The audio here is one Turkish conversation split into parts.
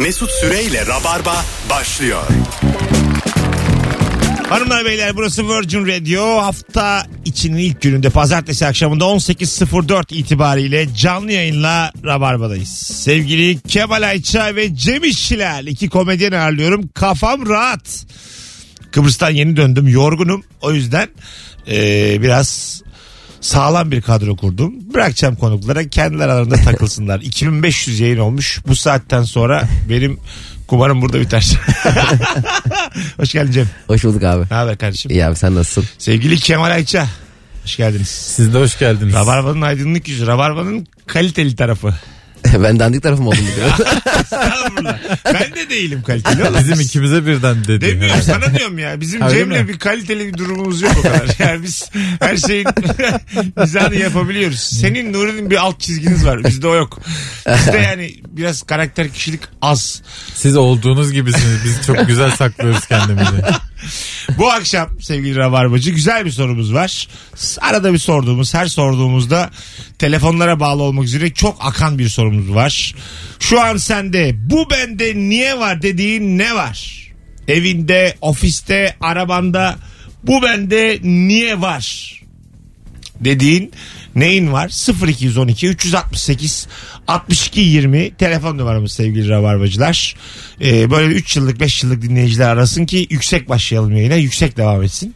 Mesut Süreyle Rabarba başlıyor. Hanımlar beyler burası Virgin Radio. Hafta içinin ilk gününde pazartesi akşamında 18.04 itibariyle canlı yayınla Rabarba'dayız. Sevgili Kemal Ayça ve Cem İşçiler iki komedyen ağırlıyorum. Kafam rahat. Kıbrıs'tan yeni döndüm yorgunum. O yüzden eee, biraz sağlam bir kadro kurdum. Bırakacağım konuklara kendiler aralarında takılsınlar. 2500 yayın olmuş. Bu saatten sonra benim kumarım burada biter. Hoş geldin Cem. Hoş bulduk abi. Ne haber kardeşim? İyi abi sen nasılsın? Sevgili Kemal Ayça. Hoş geldiniz. Siz de hoş geldiniz. Rabarba'nın aydınlık yüzü. Rabarba'nın kaliteli tarafı. ben dandik tarafım oldum. Estağfurullah. ben de değilim kaliteli. oğlum. Bizim ikimize birden dedi. Demiyorum sana diyorum ya. Bizim Öyle Cem'le mi? bir kaliteli bir durumumuz yok o kadar. Yani biz her şeyin mizahını yapabiliyoruz. Senin Nuri'nin bir alt çizginiz var. Bizde o yok. Bizde yani biraz karakter kişilik az. Siz olduğunuz gibisiniz. Biz çok güzel saklıyoruz kendimizi. Bu akşam sevgili Rabarbacı güzel bir sorumuz var. Arada bir sorduğumuz her sorduğumuzda telefonlara bağlı olmak üzere çok akan bir sorumuz var. Şu an sende bu bende niye var dediğin ne var? Evinde, ofiste, arabanda bu bende niye var? dediğin neyin var? 0212 368 62 20 telefon numaramız sevgili rabarbacılar. Ee, böyle 3 yıllık 5 yıllık dinleyiciler arasın ki yüksek başlayalım yayına yüksek devam etsin.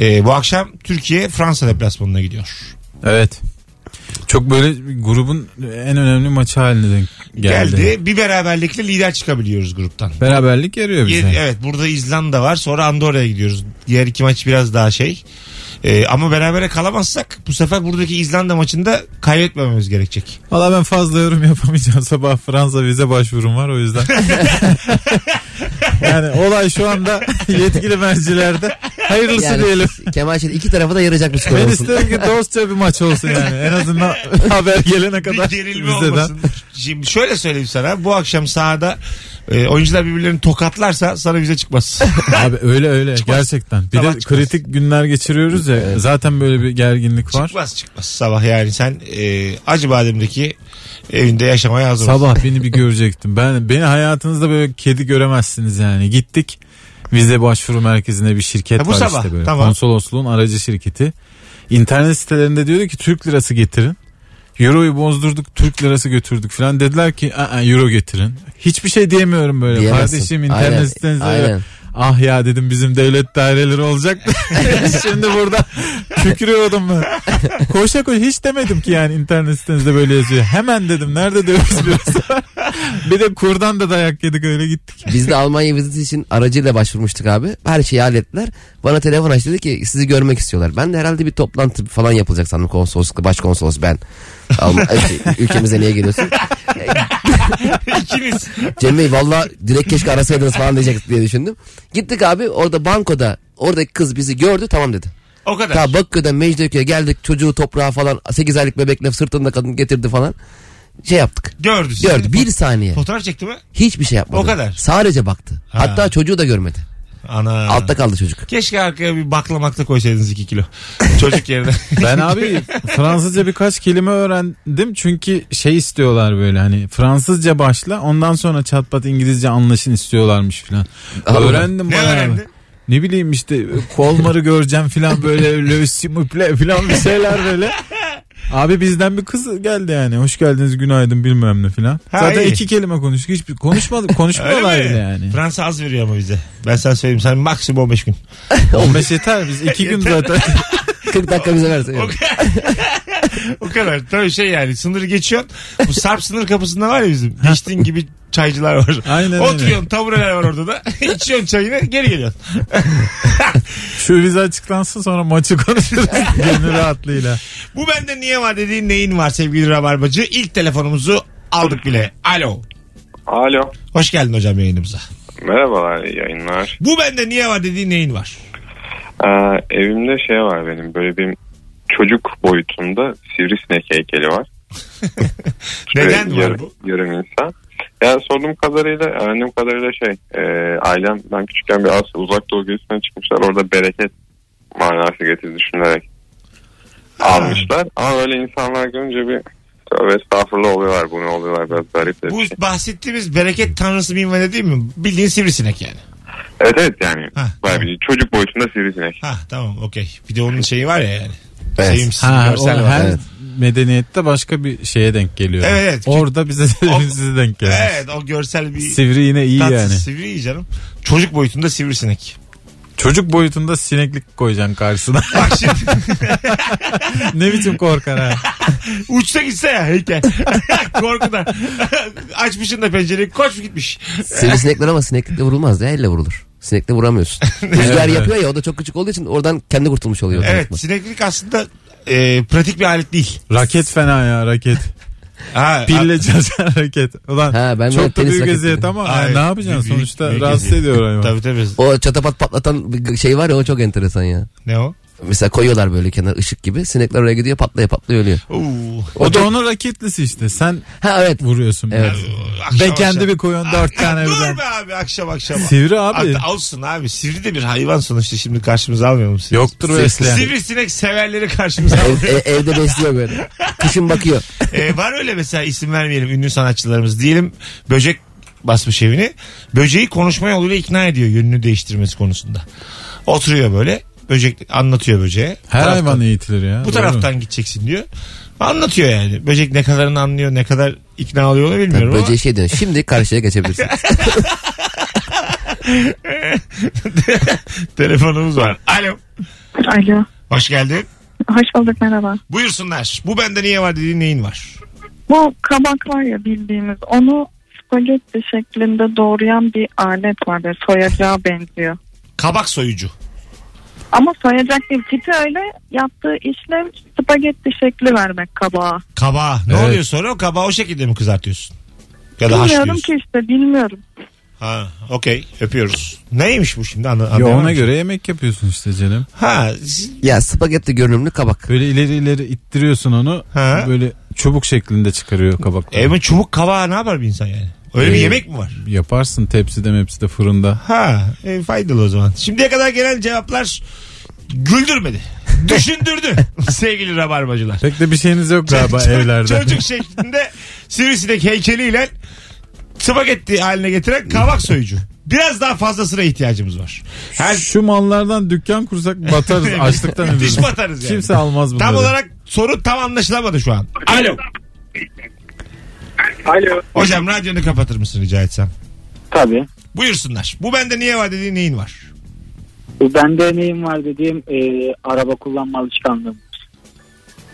Ee, bu akşam Türkiye Fransa deplasmanına gidiyor. Evet. Çok böyle grubun en önemli maçı haline denk geldi. Geldi. Bir beraberlikle lider çıkabiliyoruz gruptan. Beraberlik yarıyor bize. Evet burada İzlanda var sonra Andorra'ya gidiyoruz. Diğer iki maç biraz daha şey. Ee, ama berabere kalamazsak bu sefer buradaki İzlanda maçında kaybetmememiz gerekecek. Valla ben fazla yorum yapamayacağım. Sabah Fransa vize başvurum var o yüzden. yani olay şu anda yetkili mercilerde. Hayırlısı Yani diyelim. Kemal Şen iki tarafa da yarayacak bir skor Ben olsun. isterim ki dostça bir maç olsun yani. En azından haber gelene bir kadar gerilme bizden. olmasın. Şimdi şöyle söyleyeyim sana. Bu akşam sahada e, oyuncular birbirlerini tokatlarsa sana vize çıkmaz. Abi öyle öyle gerçekten. Bir Sabah de çıkmaz. kritik günler geçiriyoruz ya. Zaten böyle bir gerginlik var. çıkmaz çıkmaz sabah yani sen e, Acıbadem'deki evinde yaşamaya hazır. Sabah beni bir görecektim. Ben beni hayatınızda böyle kedi göremezsiniz yani. Gittik vize başvuru merkezine bir şirket Ha, bu var sabah, işte böyle. tamam. Konsolosluğun aracı şirketi. İnternet sitelerinde diyordu ki Türk lirası getirin. Euro'yu bozdurduk Türk lirası götürdük falan dediler ki "Aa, euro getirin. Hiçbir şey diyemiyorum böyle. Diyemezsin. Kardeşim internet Aynen, aynen. Ah ya dedim bizim devlet daireleri olacak. Şimdi burada kükrüyordum ben. Koşa koşa hiç demedim ki yani internet sitenizde böyle yazıyor. Hemen dedim nerede döviz bürosu? bir de kurdan da dayak yedik öyle gittik. Biz de Almanya viziti için aracıyla başvurmuştuk abi. Her şeyi hallettiler. Bana telefon açtı dedi ki sizi görmek istiyorlar. Ben de herhalde bir toplantı falan yapılacak sandım konsoloslukta. Başkonsolos ben. Alman, şey, ülkemize niye geliyorsun? İkiniz. Cem Bey valla direkt keşke arasaydınız falan diyecek diye düşündüm. Gittik abi orada bankoda oradaki kız bizi gördü tamam dedi. O kadar. Ta Bakırköy'den Mecidiyeköy'e geldik çocuğu toprağa falan 8 aylık bebekle sırtında kadın getirdi falan. Şey yaptık. Gördü. sizi. Gördü bir saniye. Fotoğraf çekti mi? Hiçbir şey yapmadı. O kadar. Sadece baktı. Ha. Hatta çocuğu da görmedi. Ana. Altta kaldı çocuk. Keşke arkaya bir baklamakta koysaydınız 2 kilo. Çocuk yerine. Ben abi Fransızca birkaç kelime öğrendim çünkü şey istiyorlar böyle hani Fransızca başla ondan sonra çatpat İngilizce anlaşın istiyorlarmış filan. Öğrendim ne bayağı. öğrendin? Ne bileyim işte kolmarı göreceğim filan böyle le simple filan bir şeyler böyle. Abi bizden bir kız geldi yani. Hoş geldiniz günaydın bilmem ne filan. Ha, Zaten iyi. iki kelime konuştuk. Hiçbir konuşmadık. Konuşmuyorlar bile yani. Fransa az veriyor ama bize. Ben sana söyleyeyim. Sen maksimum 15 gün. 15 yeter biz iki gün zaten. 40 dakika bize verse. O kadar. Tabii şey yani sınırı geçiyorsun. Bu Sarp sınır kapısında var ya bizim. Geçtiğin gibi çaycılar var. Aynen. Oturuyorsun tabureler var orada da. İçiyorsun çayını geri geliyorsun. Şu vize açıklansın sonra maçı konuşuruz. Gönül rahatlığıyla. Bu bende niye var dediğin neyin var sevgili Rabarbacı? İlk telefonumuzu aldık bile. Alo. Alo. Hoş geldin hocam yayınımıza. Merhabalar yayınlar. Bu bende niye var dediğin neyin var? Ee, evimde şey var benim böyle bir çocuk boyutunda sivrisinek heykeli var. Neden var bu? Yarım insan. Yani sorduğum kadarıyla, öğrendiğim kadarıyla şey, e, ailem ben küçükken bir Asya uzak doğu gezisine çıkmışlar. Orada bereket manası getirdi düşünerek almışlar. Ama öyle insanlar görünce bir Tövbe estağfurullah oluyorlar bu ne oluyorlar biraz garip. Bu bahsettiğimiz bereket tanrısı minvalde değil mi? Bildiğin sivrisinek yani. Evet evet yani. Ha, tamam. bir çocuk boyutunda sivrisinek. Ha tamam okey. Bir de onun şeyi var ya yani. Evet. Sevimsiz Ha, bir o görsel var. her Evet. medeniyette başka bir şeye denk geliyor. Evet, evet. Orada bize size denk geliyor. Evet o görsel bir Sivri yine iyi tatsız yani. sivri iyi canım. Çocuk boyutunda sivrisinek. Çocuk boyutunda sineklik koyacaksın karşısına. Bak şimdi ne biçim korkar ha. uçsa gitse ya heykel. Korkudan. Açmışın da pencereyi koş gitmiş. Sivrisinekler ama sineklikle vurulmaz ya elle vurulur. Sinekle vuramıyorsun. Rüzgar yapıyor ya o da çok küçük olduğu için oradan kendi kurtulmuş oluyor. Evet sineklik aslında e, pratik bir alet değil. Raket fena ya raket. Ha, Pille çalışan raket. Ulan Ha, ben çok da tenis büyük raketi eziyet ama Ay, yani ne yapacaksın büyük- sonuçta büyük rahatsız eziyet. ediyor hayvan. Tabii tabii. O çatapat patlatan bir şey var ya o çok enteresan ya. Ne o? Mesela koyuyorlar böyle kenar ışık gibi. Sinekler oraya gidiyor patlaya patlaya ölüyor. Oo. O da onun raketlisi işte. Sen Ha evet. vuruyorsun. Evet. Akşam Ve kendi akşam. bir koyun dört tane Dur birden. be abi akşam akşam. Sivri abi. Hatta olsun abi. Sivri de bir hayvan sonuçta. Şimdi karşımıza almayalım. Sivri. Yoktur o Sivri- esleyen. Sivrisinek severleri karşımıza Ev- almayalım. e- evde besliyor böyle. Kışın bakıyor. Ee, var öyle mesela isim vermeyelim ünlü sanatçılarımız. Diyelim böcek basmış evini. Böceği konuşma yoluyla ikna ediyor yönünü değiştirmesi konusunda. Oturuyor böyle. Böcek anlatıyor böceğe. Her taraftan- hayvan eğitilir ya. Bu Doğru. taraftan gideceksin diyor. Anlatıyor yani. Böcek ne kadarını anlıyor, ne kadar ikna oluyor onu bilmiyorum Böceği şey diyor. Şimdi karşıya geçebilirsin. ama telefonumuz var. Alo. Alo. Hoş geldin. Hoş bulduk merhaba. Buyursunlar. Bu bende niye var dediğin neyin var? Bu kabak var ya bildiğimiz onu spagetti şeklinde doğrayan bir alet var. Böyle soyacağa benziyor. Kabak soyucu. Ama soyacak değil. Tipi öyle yaptığı işlem spagetti şekli vermek kabağa. Kabağı. Ne Evet. oluyor sonra? O kabağı o şekilde mi kızartıyorsun? Ya da Bilmiyorum haşlıyorsun. ki işte bilmiyorum. Ha, okey. Öpüyoruz. Neymiş bu şimdi? Anla, Ya anlayamadım. ona göre yemek yapıyorsun işte canım. Ha, siz- ya spagetti görünümlü kabak. Böyle ileri ileri ittiriyorsun onu. Ha. Böyle çubuk şeklinde çıkarıyor kabakları. evin çubuk kabağı ne yapar bir insan yani? Öyle bir Ee, yemek mi var? Yaparsın tepside mepside fırında. Ha, e, faydalı o zaman. Şimdiye kadar gelen cevaplar güldürmedi. Düşündürdü sevgili rabarbacılar. Pek de bir şeyiniz yok galiba evlerde. Çocuk şeklinde sivrisinek heykeliyle spagetti haline getiren kavak soyucu. Biraz daha fazlasına ihtiyacımız var. Her Şu mallardan dükkan kursak batarız açlıktan Müthiş ölürüz. batarız yani. Kimse almaz bunları. Tam olarak soru tam anlaşılamadı şu an. Alo. Alo. Hocam radyonu kapatır mısın rica etsem? Tabii. Buyursunlar. Bu bende niye var dediğin neyin var? Bu bende neyim var dediğim e, araba kullanma alışkanlığım.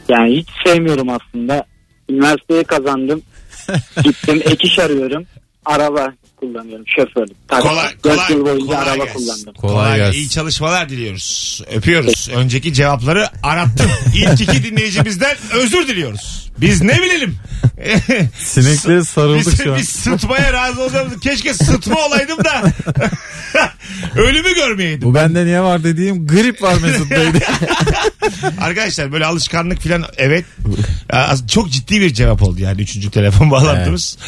Yani hiç sevmiyorum aslında. Üniversiteyi kazandım. Gittim ek iş arıyorum. Araba kullanıyorum. Şoförlük. Tabii. Kolay, 4 kolay, yıl boyunca kolay araba gelsin. kullandım. Kolay gelsin. İyi çalışmalar diliyoruz. Öpüyoruz. Önceki cevapları arattım. İlk iki dinleyicimizden özür diliyoruz. Biz ne bilelim? Sineklere sarıldık biz, şu an. biz sıtmaya razı olacağımız. Keşke sıtma olaydım da ölümü görmeyeydim. Bu bende niye var dediğim grip var Mesut'taydı. Arkadaşlar böyle alışkanlık falan evet çok ciddi bir cevap oldu yani üçüncü telefon bağlantımız.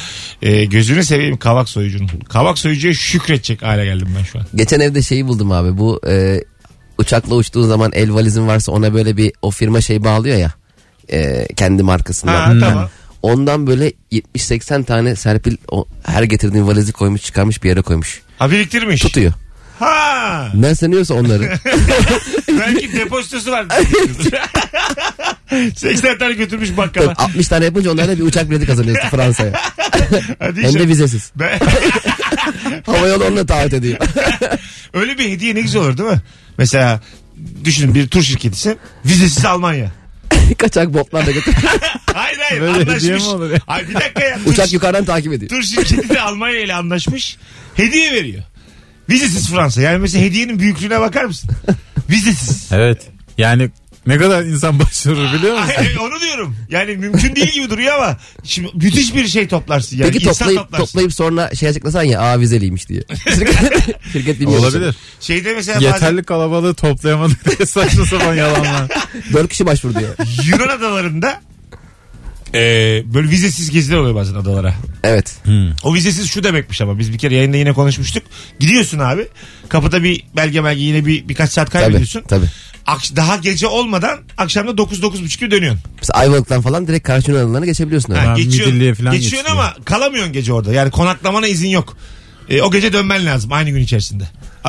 Ee, gözünü seveyim kavak soyucunun. Kavak soyucuya şükredecek hale geldim ben şu an. Geçen evde şeyi buldum abi. Bu e, uçakla uçtuğun zaman el valizin varsa ona böyle bir o firma şey bağlıyor ya. E, kendi markasından. Ha, tamam. Ondan böyle 70-80 tane Serpil o, her getirdiğin valizi koymuş çıkarmış bir yere koymuş. Ha biriktirmiş. Tutuyor. Ha. Ne sanıyorsa onları. Belki depozitosu var. 80 tane götürmüş bakkala. 60 tane yapınca onlarla bir uçak bileti kazanıyorsun Fransa'ya. Hadi Hem de vizesiz. Ben- Havayolu onunla taahhüt ediyor. Öyle bir hediye ne güzel olur değil mi? Mesela düşünün bir tur şirketisin. Vizesiz Almanya. Kaçak botlarla götür. Hayır hayır Böyle hediye anlaşmış. mi olur ya? Hayır bir dakika ya. Tur, Uçak yukarıdan takip ediyor. tur şirketi de Almanya ile anlaşmış. Hediye veriyor. Vizesiz Fransa. Yani mesela hediyenin büyüklüğüne bakar mısın? Vizesiz. evet. Yani ne kadar insan başvurur biliyor musun? Hayır, onu diyorum. Yani mümkün değil gibi duruyor ama şimdi müthiş bir şey toplarsın. Yani Peki insan toplayıp toplarsın. toplayıp sonra şey açıklasan ya aa vizeliymiş diye. Şirket bilmiyor. Olabilir. Şeyde mesela bazen Yeterli kalabalığı toplayamadık diye saçma sapan yalanlar. Dört kişi başvurdu ya. Yunan adalarında e, böyle vizesiz geziler oluyor bazen adalara. Evet. O vizesiz şu demekmiş ama biz bir kere yayında yine konuşmuştuk. Gidiyorsun abi kapıda bir belge belge yine bir birkaç saat Tabii kaybediyorsun. tabii. Ak- daha gece olmadan akşamda 9-9.30 gibi dönüyorsun. Mesela Ayvalık'tan falan direkt karşı Yunalılarına geçebiliyorsun. Ha, geçiyorsun, falan geçiyorsun geçiliyor. ama kalamıyorsun gece orada. Yani konaklamana izin yok. E, o gece dönmen lazım aynı gün içerisinde.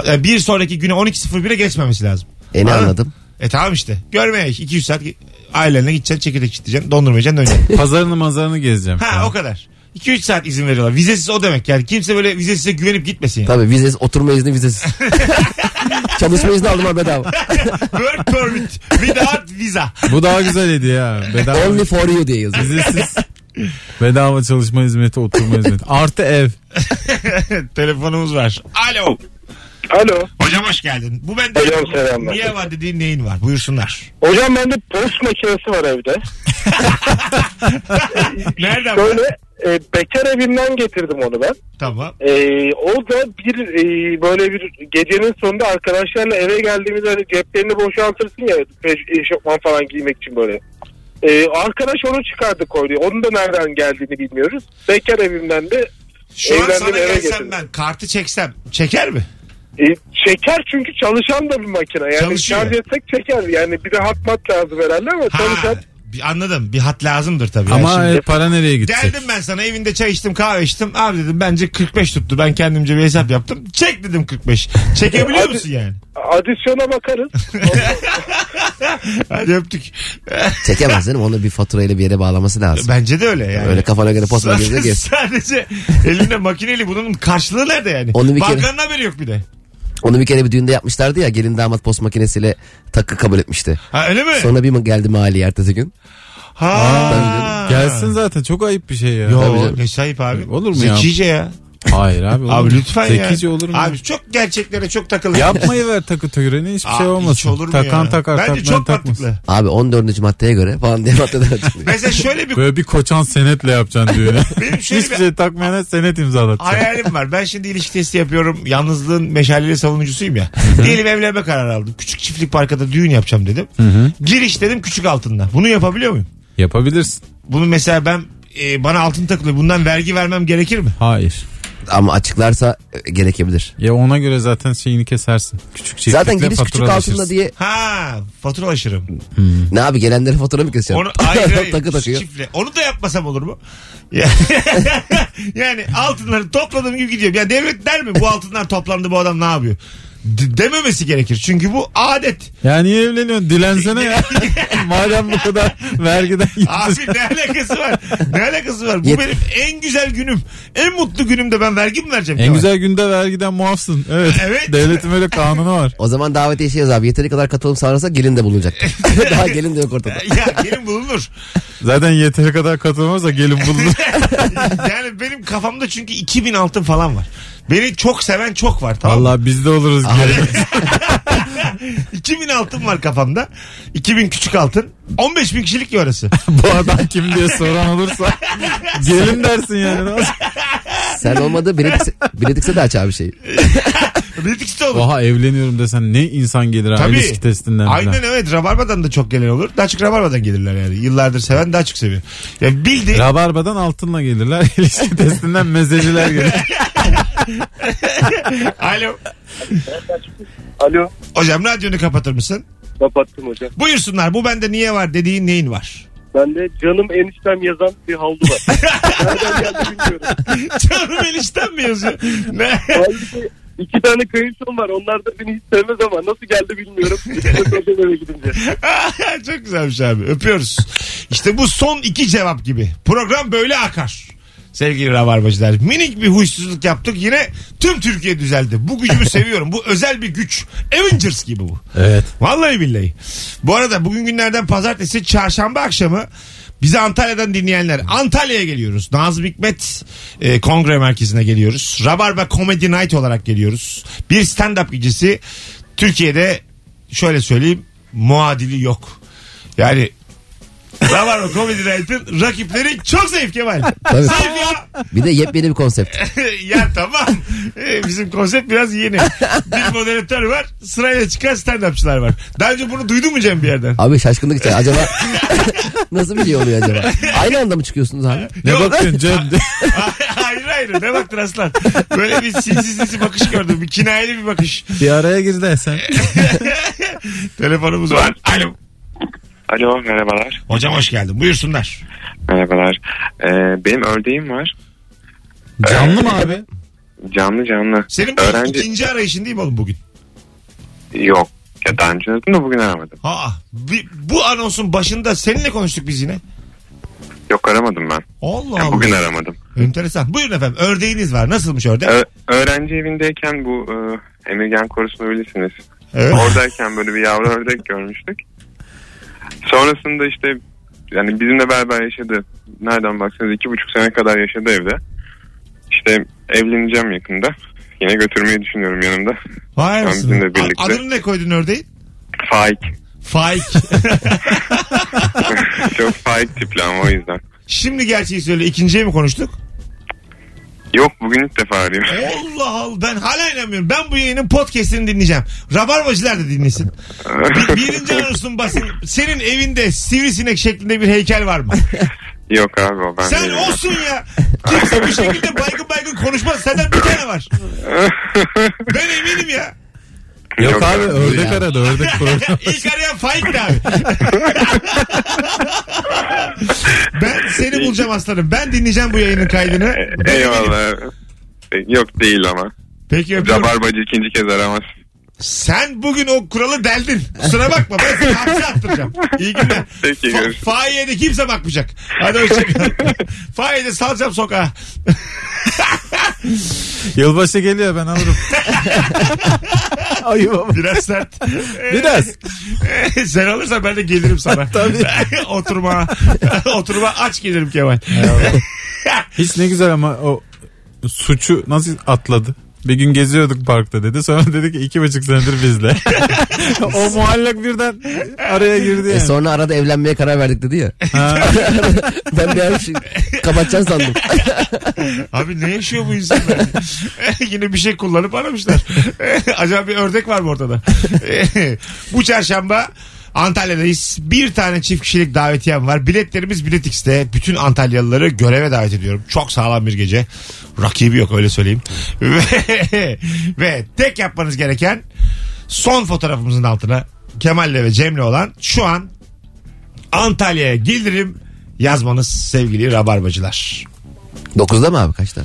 E, bir sonraki güne 12.01'e geçmemesi lazım. E ne Anladın? anladım? E tamam işte. Görmeye 200 saat ailenle gideceksin çekirdek çitleyeceksin dondurmayacaksın döneceksin. Pazarını mazarını gezeceğim. ha falan. o kadar. 2-3 saat izin veriyorlar. Vizesiz o demek yani. Kimse böyle vizesize güvenip gitmesin yani. Tabii vizesiz oturma izni vizesiz. Çalışma izni aldım ha bedava. Work permit without visa. Bu daha güzel hediye ya. Bedava. Only for you diye yazıyor. Vizesiz. Bedava çalışma hizmeti, oturma hizmeti. Artı ev. Telefonumuz var. Alo. Alo. Hocam hoş geldin. Bu bende Hocam selamlar. niye var dediğin neyin var? Buyursunlar. Hocam bende post makinesi var evde. Nereden? Böyle e, bekar evinden getirdim onu ben. Tamam. E, o da bir e, böyle bir gecenin sonunda arkadaşlarla eve geldiğimizde hani ceplerini boşaltırsın ya eş- eşofman falan giymek için böyle. E, arkadaş onu çıkardı koydu. Onun da nereden geldiğini bilmiyoruz. Bekar evimden de Şu an sana eve gelsem getirdim. ben kartı çeksem çeker mi? e, çeker çünkü çalışan da bir makine. Yani Çalışıyor. şarj etsek çeker. Yani bir de hatmat lazım herhalde ama çalışan Ha, bir anladım. Bir hat lazımdır tabii. Ama Yani şimdi- e, para nereye gidecek? Geldim ben sana evinde çay içtim kahve içtim. Abi dedim bence 45 tuttu. Ben kendimce bir hesap yaptım. Çek dedim 45. Çekebiliyor musun yani? adisyona bakarız. Hadi öptük. Çekemez canım onu bir faturayla bir yere bağlaması lazım. Bence de öyle yani. Öyle kafana göre makinesine Sadece- gez. Sadece elinde makineli bunun karşılığı nerede yani? Onu bir kere- Bankanın haberi yok bir de. Onu bir kere bir düğünde yapmışlardı ya gelin damat post makinesiyle takı kabul etmişti. Ha öyle mi? Sonra bir geldi mali ertesi gün. ha. Gelsin zaten çok ayıp bir şey ya. Tabii Yo canım. ne sahip abi. Olur mu ya? Zekice ya. Hayır abi. olur Abi lütfen Zekice ya. olur mu? Abi çok gerçeklere çok takılı. Yapmayı ver takı töreni hiçbir şey Aa, olmasın. hiç olur mu Takan ya? takar Bence takmayan çok takmasın. mantıklı. Abi 14. maddeye göre falan diye maddeler açıklıyor. Mesela şöyle bir Böyle bir koçan senetle yapacaksın düğünü. Benim şöyle Hiçbir bir- şey takmayana senet imzalatacaksın. hayalim var. Ben şimdi ilişki testi yapıyorum. Yalnızlığın meşaleli savunucusuyum ya. Diyelim evlenme kararı aldım. Küçük çiftlik parkada düğün yapacağım dedim. Giriş dedim küçük altında. Bunu yapabiliyor muyum? Yapabilirsin. Bunu mesela ben e, bana altın takılıyor. Bundan vergi vermem gerekir mi? Hayır. Ama açıklarsa e, gerekebilir. Ya ona göre zaten şeyini kesersin. Küçük çiftlikle Zaten giriş küçük altında diye Ha, faturalaşırım. ne abi gelenlere fatura mı keseceksin? Onu hayır, hayır, Takı takıyor. çiftle. Onu da yapmasam olur mu? Ya- yani altınları topladığım gibi gidiyorum. Ya devlet der mi bu altınlar toplandı bu adam ne yapıyor? D- dememesi gerekir. Çünkü bu adet. Ya niye evleniyorsun? Dilensene ya. Madem bu kadar vergiden Abi ne alakası var? Ne alakası var? Bu Yet- benim en güzel günüm. En mutlu günümde ben vergi mi vereceğim? En Kemal? güzel günde vergiden muafsın. Evet. Evet. Devletin öyle kanunu var. O zaman davetiye şey yaz abi yeteri kadar katılım sağlarsa gelin de bulunacak. Daha gelin de yok ortada. ya gelin bulunur. Zaten yeteri kadar katılmazsa gelin bulunur. yani benim kafamda çünkü 2000 altın falan var. Beni çok seven çok var tamam mı? Vallahi biz de oluruz. gelin. 2000 altın var kafamda. 2000 küçük altın. 15 bin kişilik ya orası. Bu adam kim diye soran olursa gelin dersin yani. Ne olacak? Sen olmadı Biletix'e Biletix'e de aç abi şeyi. Birlikte olur. Oha evleniyorum desen ne insan gelir ha Tabii. ilişki testinden falan. Aynen evet. Rabarbadan da çok gelen olur. Daha çok Rabarba'dan gelirler yani. Yıllardır seven daha çok seviyor. Ya bildi. Rabarbadan altınla gelirler. İlişki testinden mezeciler gelir. Alo. Alo. Hocam radyonu kapatır mısın? Kapattım hocam. Buyursunlar. Bu bende niye var dediğin neyin var? Bende canım eniştem yazan bir havlu var. Nereden geldi bilmiyorum. Canım enişten mi yazıyor? Ne? Halbuki iki tane kayınçom var. Onlar da beni hiç sevmez ama nasıl geldi bilmiyorum. İkisi eve gidince. Çok güzelmiş abi. Öpüyoruz. İşte bu son iki cevap gibi. Program böyle akar. Sevgili Rabarbacılar. Minik bir huysuzluk yaptık. Yine tüm Türkiye düzeldi. Bu gücümü seviyorum. Bu özel bir güç. Avengers gibi bu. Evet. Vallahi billahi. Bu arada bugün günlerden pazartesi çarşamba akşamı bizi Antalya'dan dinleyenler Antalya'ya geliyoruz. Nazım Hikmet e, Kongre Merkezi'ne geliyoruz. Rabarba Comedy Night olarak geliyoruz. Bir stand-up gecesi Türkiye'de şöyle söyleyeyim muadili yok. Yani Rabarba Comedy Night'ın rakipleri çok zayıf Kemal. Tabii. Zayıf ya. Bir de yepyeni bir konsept. ya tamam. Ee, bizim konsept biraz yeni. Bir moderatör var. Sırayla çıkan stand-upçılar var. Daha önce bunu duydun mu Cem bir yerden? Abi şaşkınlık içer. Acaba nasıl bir şey oluyor acaba? Aynı anda mı çıkıyorsunuz abi? Ne Yok. bakıyorsun Cem? hayır hayır. ayrı. Ne baktın aslan? Böyle bir sinsi sinsi bakış gördüm. Bir kinayeli bir bakış. Bir araya girdi Esen. Telefonumuz var. Alo. Alo merhabalar. Hocam hoş geldin. Buyursunlar. Merhabalar. Ee, benim ördeğim var. Canlı mı abi? Canlı canlı. Senin bu Öğrenci ikinci arayışın değil mi oğlum bugün? yok. Ya daha önce aradım da bugün aramadım. Aa, bir- bu anonsun başında seninle konuştuk biz yine. Yok aramadım ben. Allah Ya Allah. bugün aramadım. Enteresan. Buyurun efendim. Ördeğiniz var. Nasılmış ördek? Ö- öğrenci evindeyken bu e, Emirgen Korusu'nu bilirsiniz. Evet. Oradayken böyle bir yavru ördek görmüştük. Sonrasında işte yani bizimle beraber yaşadı. Nereden baksanız iki buçuk sene kadar yaşadı evde. İşte evleneceğim yakında. Yine götürmeyi düşünüyorum yanımda. Vay bizimle birlikte. Adını ne koydun ördeğin? Faik. Faik. Çok faik tipli ama o yüzden. Şimdi gerçeği söyle. İkinciye mi konuştuk? Yok bugün ilk defa arıyor. Allah Allah. Ben hala inanmıyorum. Ben bu yayının podcastini dinleyeceğim. Rabarbacılar da dinlesin. Bir, birinci anonsun basın. Senin evinde sivrisinek şeklinde bir heykel var mı? Yok abi o ben Sen değilim. olsun ya. Kimse bu şekilde baygın baygın konuşmaz. Senden bir tane var. Ben eminim ya. Yok abi ördek aradı ördek program. İlk arayan Faik'ti abi. ben seni bulacağım aslanım. Ben dinleyeceğim bu yayının kaydını. Eyvallah. Yok değil ama. Peki öpüyorum. Rabarbacı ikinci kez aramaz. Sen bugün o kuralı deldin. Kusura bakma ben seni hapse attıracağım. İyi günler. Peki, Fa- görüşürüz. Fahiye de kimse bakmayacak. Hadi hoşçakal. Fahiye de salacağım sokağa. Yılbaşı geliyor ben alırım. Ayıp ama. Biraz sert. Biraz. Sen alırsan ben de gelirim sana. Tabii. Oturma. Oturma aç gelirim Kemal. Hiç ne güzel ama o suçu nasıl atladı? Bir gün geziyorduk parkta dedi. Sonra dedi ki iki buçuk senedir bizle. o muallak birden araya girdi E yani. sonra arada evlenmeye karar verdik dedi ya. Ha. ben bir an şey, kapatacaksın sandım. Abi ne yaşıyor bu insanlar? Yine bir şey kullanıp aramışlar. Acaba bir ördek var mı ortada? bu çarşamba Antalya'dayız. Bir tane çift kişilik davetiyem var. Biletlerimiz Bilet X'te. Bütün Antalyalıları göreve davet ediyorum. Çok sağlam bir gece. Rakibi yok öyle söyleyeyim. Ve, ve tek yapmanız gereken son fotoğrafımızın altına Kemal'le ve Cem'le olan şu an Antalya'ya gelirim yazmanız sevgili rabarbacılar. Dokuzda mı abi kaçta?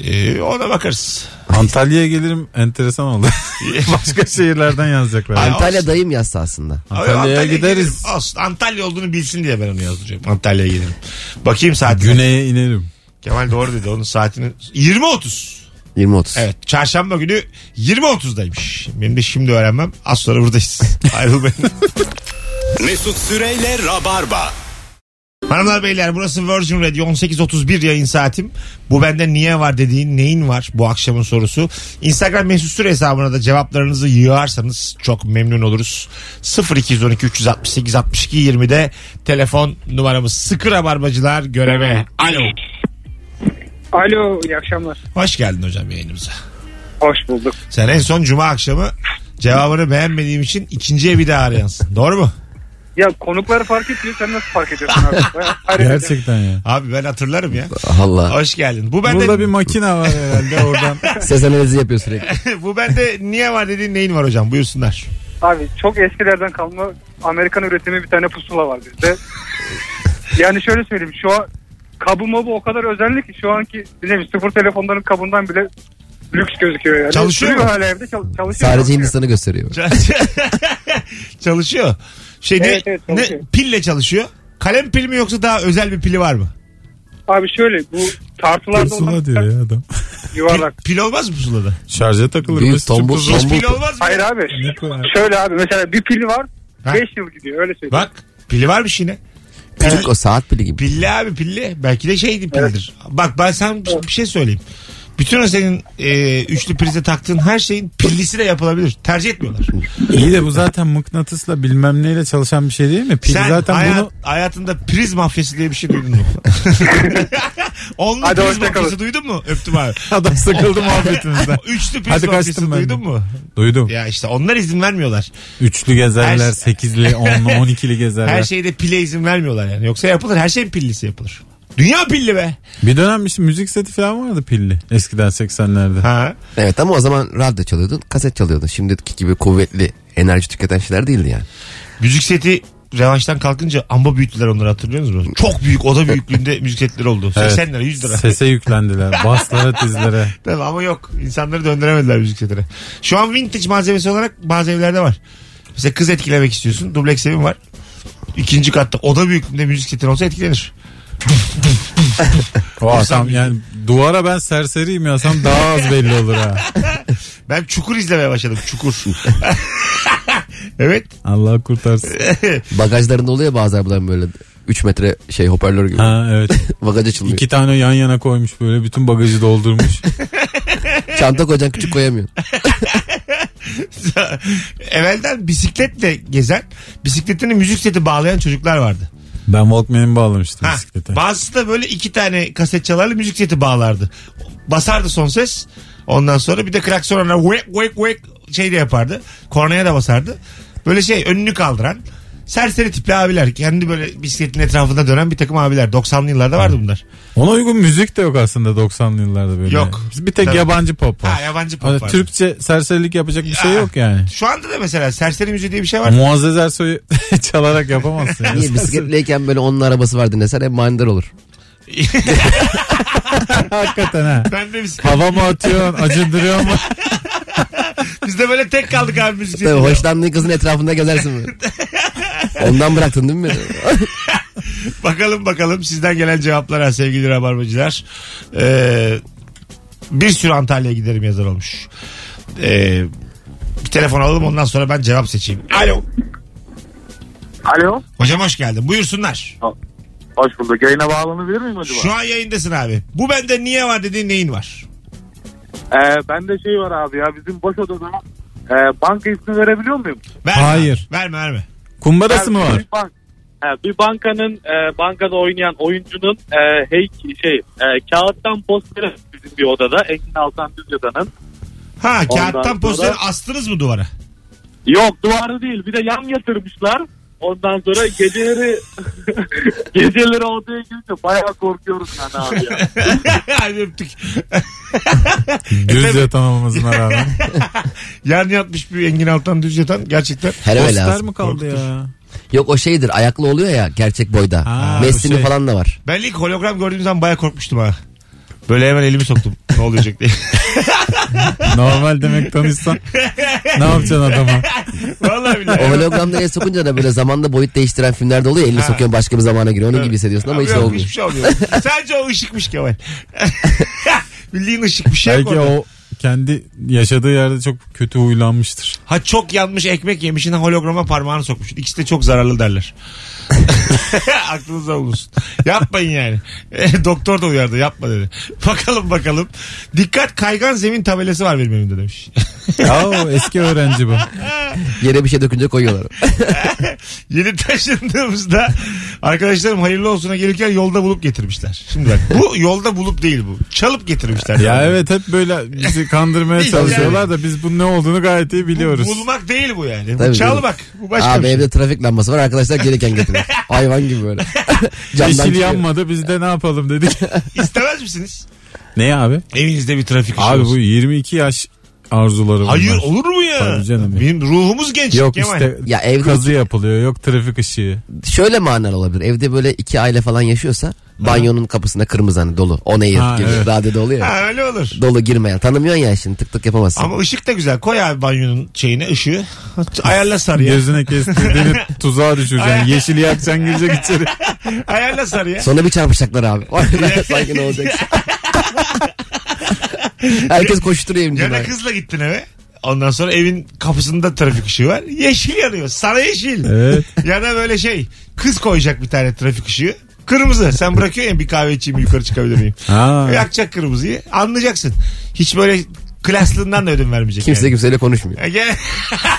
Ee, ona bakarız. Antalya'ya gelirim enteresan oldu. Başka şehirlerden yazacaklar. Antalya olsun. dayım yazsa aslında. Antalya'ya gideriz. gelirim. Olsun. Antalya olduğunu bilsin diye ben onu yazdıracağım. Antalya'ya gelirim. Bakayım saatine. Güney'e inerim. Kemal doğru dedi. Onun saatini 20.30. 20-30. Evet. Çarşamba günü 20.30'daymış. Benim de şimdi öğrenmem. Az sonra buradayız. Ayrılmayın. Mesut Süreyle Rabarba. Hanımlar beyler burası Virgin Radio 18.31 yayın saatim. Bu bende niye var dediğin neyin var bu akşamın sorusu. Instagram mesut süre hesabına da cevaplarınızı yığarsanız çok memnun oluruz. 0212 368 62 20'de telefon numaramız sıkı rabarbacılar göreve. Alo. Alo iyi akşamlar. Hoş geldin hocam yayınımıza. Hoş bulduk. Sen en son cuma akşamı cevabını beğenmediğim için ikinciye bir daha arayansın. Doğru mu? Ya konukları fark etmiyor sen nasıl fark ediyorsun abi? Hayret. Gerçekten ya. Abi ben hatırlarım ya. Allah. Hoş geldin. Bu bende Burada bir makine var herhalde oradan. Ses analizi yapıyor sürekli. bu bende niye var dediğin neyin var hocam? Buyursunlar. Abi çok eskilerden kalma Amerikan üretimi bir tane pusula var bizde. yani şöyle söyleyeyim şu an kabı mabı o kadar özenli ki şu anki bileyim sıfır telefonların kabından bile lüks gözüküyor yani. Çalışıyor Duruyor mu? hala evde çal- çalışıyor. Sadece. Hindistan'ı gösteriyor. çalışıyor. Şey ne, Evet, evet, çalışıyor. ne pille çalışıyor. Kalem pili mi yoksa daha özel bir pili var mı? Abi şöyle bu tartılarda olan Pusula diyor ya adam. Pil, yuvarlak. pil olmaz mı pusulada? Şarja takılır. Büyük Mesut'un tombul- pusula- Hiç Tombul- pil olmaz mı? Hayır abi. Ne? Şöyle abi mesela bir pil var Ha. 5 yıl gidiyor öyle söyleyeyim. Bak pili varmış yine. Küçük o saat pili gibi. Pilli abi pilli. Belki de şeydi pildir. Bak ben sana bir şey söyleyeyim. Bütün o senin e, üçlü prize taktığın her şeyin pillisi de yapılabilir. Tercih etmiyorlar. İyi de bu zaten mıknatısla bilmem neyle çalışan bir şey değil mi? Pil Sen zaten hayat- bunu hayatında priz mafyası diye bir şey duydun mu? Onlu Hadi priz hoşça kalın. mafyası duydun mu? Öptüm abi. adam sıkıldı muhabbetimizden. Üçlü priz Hadi mafyası kaçtım ben. duydun mu? Duydum. Ya işte onlar izin vermiyorlar. Üçlü gezerler, Her- sekizli, onlu, on ikili gezerler. Her şeyde pile izin vermiyorlar yani. Yoksa yapılır. Her şeyin pillisi yapılır. Dünya pilli be. Bir dönem işte müzik seti falan vardı pilli. Eskiden 80'lerde. Ha. Evet ama o zaman radyo çalıyordun, kaset çalıyordun. Şimdiki gibi kuvvetli enerji tüketen şeyler değildi yani. Müzik seti revanştan kalkınca amba büyüttüler onları hatırlıyor musunuz? Çok büyük oda büyüklüğünde müzik setleri oldu. 80 lira 100 lira. Sese yüklendiler. Baslara dizlere. Tabii ama yok. İnsanları döndüremediler müzik setine. Şu an vintage malzemesi olarak bazı evlerde var. Mesela kız etkilemek istiyorsun. Dubleks evin var. İkinci katta oda büyüklüğünde müzik setin olsa etkilenir. O adam yani duvara ben serseriyim yazsam daha az belli olur ha. Ben çukur izlemeye başladım. Çukur. evet. Allah kurtarsın. Bagajlarında oluyor bazı arabaların böyle 3 metre şey hoparlör gibi. Ha evet. Bagaj açılmıyor. İki tane yan yana koymuş böyle bütün bagajı doldurmuş. Çanta koyacaksın küçük koyamıyorsun. Evvelden bisikletle gezen, bisikletine müzik seti bağlayan çocuklar vardı. Ben Walkman'imi bağlamıştım Ha, bisiklete. bazısı da böyle iki tane kaset çalarlı müzik seti bağlardı. Basardı son ses. Ondan sonra bir de klaksonla wek wek wek şey de yapardı. Kornaya da basardı. Böyle şey önünü kaldıran serseri tipli abiler. Kendi böyle bisikletin etrafında dönen bir takım abiler. 90'lı yıllarda vardı bunlar. Ona uygun müzik de yok aslında 90'lı yıllarda böyle. Yok. Bir tek Tabii. yabancı pop var. Ha yabancı pop Hani vardı. Türkçe serserilik yapacak bir şey Ya. yok yani. Şu anda da mesela serseri müziği diye bir şey var. Muazzez Ersoy'u çalarak yapamazsın. yani. Niye bisikletleyken böyle onun arabası var dinlesen hep manidar olur. Hakikaten ha. ben de bisiklet. Hava mı atıyorsun, acındırıyor mu? Biz de böyle tek kaldık abi müzik Tabii hoşlandığın kızın etrafında gezersin böyle. Ondan bıraktın değil mi? Bakalım bakalım sizden gelen cevaplara sevgili rabarbacılar. Ee, bir sürü Antalya'ya giderim yazar olmuş. Ee, bir telefon alalım ondan sonra ben cevap seçeyim. Alo. Alo. Hocam hoş geldin. Buyursunlar. Hoş bulduk. Yayına bağlanabilir miyim acaba? Şu an yayındasın abi. Bu bende niye var dediğin neyin var? Ee, bende şey var abi ya bizim boş odada e, banka ismi verebiliyor muyum? Verme Hayır. Verme verme. Kumbarası mı var? Bir, bank, he, bir bankanın e, bankada oynayan oyuncunun e, hey, şey e, kağıttan posteri bizim bir odada Engin Altan Düzyada'nın. Ha Ondan kağıttan sonra- posteri astınız mı duvara? Yok duvarı değil bir de yan yatırmışlar. Ondan sonra geceleri geceleri odaya girince bayağı korkuyoruz yani abi ya. Hadi öptük. Düz yatan olmasına rağmen. Yan yatmış bir Engin Altan düz yatan gerçekten. Her öyle Poster lazım. mi kaldı Korkutur. ya? Yok o şeydir ayaklı oluyor ya gerçek boyda. Ha, Messi'nin şey. falan da var. Ben ilk hologram gördüğüm zaman baya korkmuştum ha. Böyle hemen elimi soktum. Ne olacak diye. Normal demek tanışsan. ne yapacaksın adama? Vallahi billahi. O hologramda el sokunca da böyle zamanda boyut değiştiren filmlerde oluyor. Elini sokuyorsun başka bir zamana giriyor. Onun gibi hissediyorsun ama Abi hiç yok, olmuyor. Hiçbir şey olmuyor. Sadece o ışıkmış Kemal. Bildiğin ışık bir şey yok Belki orada. o kendi yaşadığı yerde çok kötü huylanmıştır. Ha çok yanmış ekmek yemişin holograma parmağını sokmuş. İkisi de çok zararlı derler. Aklınızda bulunsun. Yapmayın yani. E, doktor da uyardı yapma dedi. Bakalım bakalım. Dikkat kaygan zemin tabelası var benim evimde demiş. Ya o eski öğrenci bu. Yere bir şey dökünce koyuyorlar. Yeni taşındığımızda arkadaşlarım hayırlı olsuna gelirken yolda bulup getirmişler. Şimdi bak bu yolda bulup değil bu. Çalıp getirmişler. Ya evet hep böyle bizi kandırmaya çalışıyorlar da biz bunun ne olduğunu gayet iyi Bu biliyoruz. bulmak değil bu yani. Bu Tabii çalmak. Bu başka Abi bir şey. evde trafik lambası var arkadaşlar gelirken getiriyor. Hayvan gibi böyle. Yeşil çıkıyor. yanmadı biz de ne yapalım dedik. İstemez misiniz? ne abi? Evinizde bir trafik ışığı Abi bu olsun. 22 yaş arzuları Hayır bunlar. olur mu ya? Tabii canım ya. Benim ruhumuz genç. Yok Kemal. işte Ya evde kazı yapılıyor yok trafik ışığı. şöyle manalar olabilir. Evde böyle iki aile falan yaşıyorsa banyonun kapısında kırmızı hani dolu. On air Ha, gibi evet. radyoda oluyor ya. Ha öyle olur. Dolu girmeyen. Tanımıyorsun ya şimdi tık tık yapamazsın. Ama ışık da güzel. Koy abi banyonun şeyine ışığı. Ayarla sarıya. Gözüne kestirdiğini tuzağa düşüreceksin. Yeşili yakacaksın girecek içeri. Ayarla sarıya. Sonra bir çarpışacaklar abi. Sanki ne olacak? Herkes koşturuyor da içinde. kızla gittin eve. Ondan sonra evin kapısında trafik ışığı var. Yeşil yanıyor. Sana yeşil. Evet. Ya da böyle şey. Kız koyacak bir tane trafik ışığı. Kırmızı. Sen bırakıyorsun ya bir kahve içeyim yukarı çıkabilir miyim? Ha. Yakacak kırmızıyı. Anlayacaksın. Hiç böyle klaslığından da ödün vermeyecek. Kimse yani. kimseyle konuşmuyor. Gele-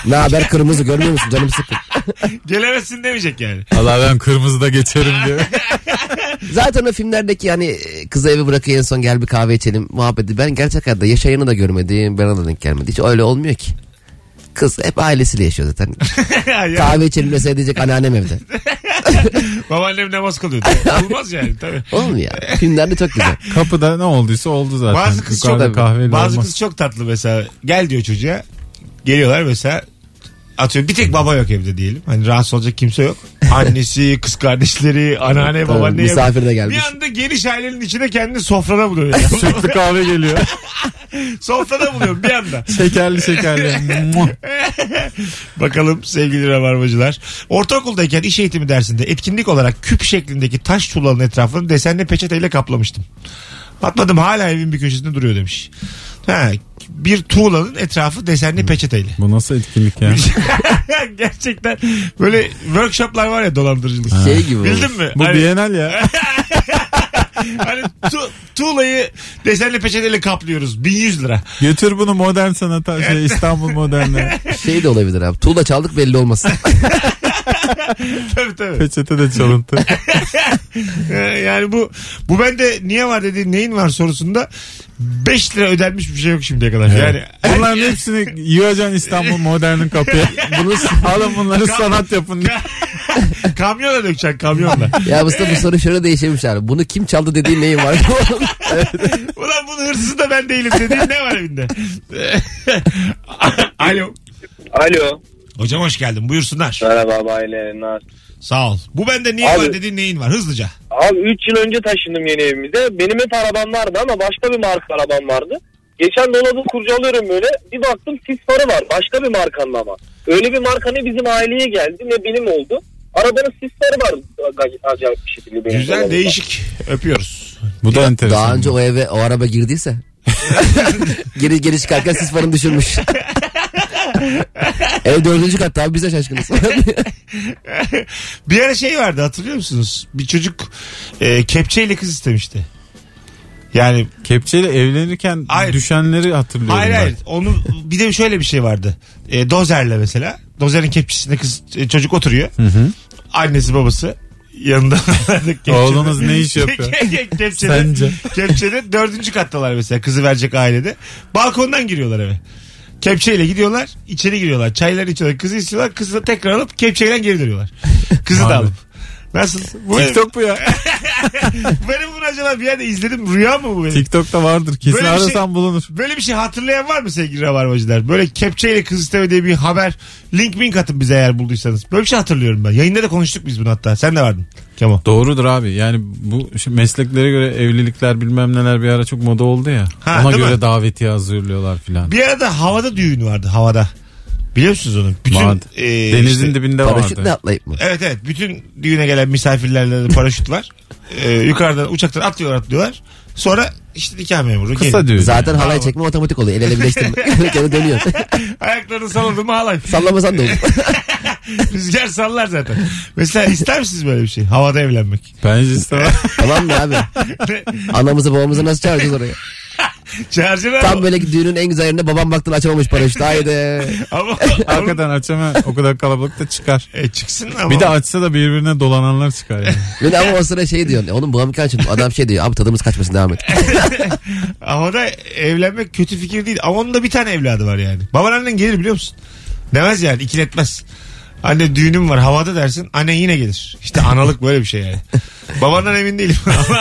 Ne haber kırmızı görmüyor musun canım sıkkın. gelemezsin demeyecek yani. Allah ben kırmızıda geçerim diyor. Zaten o filmlerdeki hani e, kızı evi bırakıyor en son gel bir kahve içelim muhabbeti. Ben gerçek hayatta yaşayanı da görmedim. Bana da denk gelmedi. Hiç öyle olmuyor ki. Kız hep ailesiyle yaşıyor zaten. Ya- kahve içelim dese diyecek anneannem evde. Babaannem namaz kılıyordu. Olmaz yani tabii. Ya filmlerde çok güzel. Kapıda ne olduysa oldu zaten. Bazı kız çok kahveyle bazı olmaz. kız çok tatlı mesela. Gel diyor çocuğa. Geliyorlar mesela atıyorum bir tek baba yok evde diyelim. Hani rahatsız olacak kimse yok. Annesi, kız kardeşleri, anneanne, Tabii, babaanne. misafir de Bir gelmiş. anda geniş ailenin içine kendini sofrada buluyor. Sütlü kahve geliyor. sofrada buluyor bir anda. şekerli şekerli. Muah. Bakalım sevgili rabarbacılar. Ortaokuldayken iş eğitimi dersinde etkinlik olarak küp şeklindeki taş tuğlanın etrafını desenli peçeteyle kaplamıştım. Atmadım hala evin bir köşesinde duruyor demiş. Ha, bir tuğlanın etrafı desenli peçeteyle. Bu nasıl etkinlik ya? Gerçekten böyle workshoplar var ya dolandırıcılık. Şey gibi Bildin mi? Bu Hani- Bienal ya. Hani tu- tuğlayı desenli peçeteyle kaplıyoruz. 1100 lira. Götür bunu modern sanata şey İstanbul moderne. Şey de olabilir abi. Tuğla çaldık belli olmasın. tabii tabii. Peçete de çalıntı. Ee, yani bu bu bende niye var dediğin neyin var sorusunda 5 lira ödenmiş bir şey yok şimdiye kadar. Yani Bunların hepsini yığacaksın İstanbul modernin kapıya. Bunu alın bunları sanat yapın. kamyonla dökeceksin kamyonla. ya Mustafa bu soru şöyle değişirmiş abi. Bunu kim çaldı dediğin neyin var? Ulan bunun hırsızı da ben değilim dediğin ne var evinde? Alo. Alo. Hocam hoş geldin buyursunlar. Merhaba aile. Sağ ol. Bu bende niye Abi- var dediğin neyin var hızlıca. Abi 3 yıl önce taşındım yeni evimize. Benim hep arabam vardı ama başka bir marka arabam vardı. Geçen dolabı kurcalıyorum böyle. Bir baktım sis farı var. Başka bir markanın ama. Öyle bir marka ne bizim aileye geldi ne benim oldu. Arabanın sis farı var Ac- acayip bir şekilde. Benim Güzel dolabımda. değişik. Öpüyoruz. Bu da enteresan. Daha önce o eve o araba girdiyse. geri geri çıkarken sis farını düşürmüş. Ev dördüncü katta abi bize şaşkınız. bir ara şey vardı hatırlıyor musunuz? Bir çocuk e, kepçeyle kız istemişti. Yani Kepçeyle evlenirken Hayır. düşenleri hatırlıyorum. hayır ben. hayır. Onun bir de şöyle bir şey vardı. E, dozerle mesela. Dozerin kepçesinde kız e, çocuk oturuyor. Annesi babası yanında. Oğlunuz ne iş yapıyor? Kepçede, Sence? kepçede dördüncü kattalar mesela kızı verecek ailede. Balkondan giriyorlar eve. Kepçeyle gidiyorlar içeri giriyorlar. Çayları içiyorlar. Kızı istiyorlar. Kızı da tekrar alıp kepçeyle geri dönüyorlar. Kızı da alıp. Nasıl? Bu TikTok bu ya. benim bunu acaba bir yerde izledim. Rüya mı bu benim? TikTok'ta vardır. Kesin Böyle bir şey- arasan bulunur. Böyle bir şey hatırlayan var mı sevgili rabarbacılar? Böyle kepçeyle kız isteme diye bir haber. Link mink atın bize eğer bulduysanız. Böyle bir şey hatırlıyorum ben. Yayında da konuştuk biz bunu hatta. Sen de vardın. Kemo. Doğrudur abi. Yani bu şimdi mesleklere göre evlilikler bilmem neler bir ara çok moda oldu ya. Ha, Ona değil göre mi? davetiye hazırlıyorlar filan. Bir arada havada düğün vardı havada. Biliyor musunuz onu? Bütün, Vardı. e, Denizin işte- dibinde Paraşütle vardı. atlayıp mı? Evet evet. Bütün düğüne gelen misafirlerle de paraşüt var. E, yukarıdan uçaktan atlıyorlar atlıyorlar. Sonra işte nikah memuru Kısa geliyor. düğün. Zaten Yani. halay Bravo. çekme otomatik oluyor. El ele birleştirme. Kendi dönüyor. Ayaklarını salladı mı halay. Sallamasan da olur. Rüzgar sallar zaten. Mesela ister misiniz böyle bir şey? Havada evlenmek. Bence istemem. tamam mı abi? Anamızı babamızı nasıl çağıracağız oraya? Çağıracaksın Tam ama. böyle düğünün en güzel yerinde babam baktın açamamış paraşütü. Haydi. ama, Hakikaten açamam. O kadar kalabalık da çıkar. E çıksın ama. Bir de açsa da birbirine dolananlar çıkar yani. Bir de ama o sıra şey diyor. Oğlum bu amkan için adam şey diyor. Abi tadımız kaçmasın devam et. Havada evlenmek kötü fikir değil. Ama onun da bir tane evladı var yani. Baban annen gelir biliyor musun? Demez yani ikiletmez. Anne düğünüm var havada dersin annen yine gelir. İşte analık böyle bir şey yani. Babandan emin değilim. ama,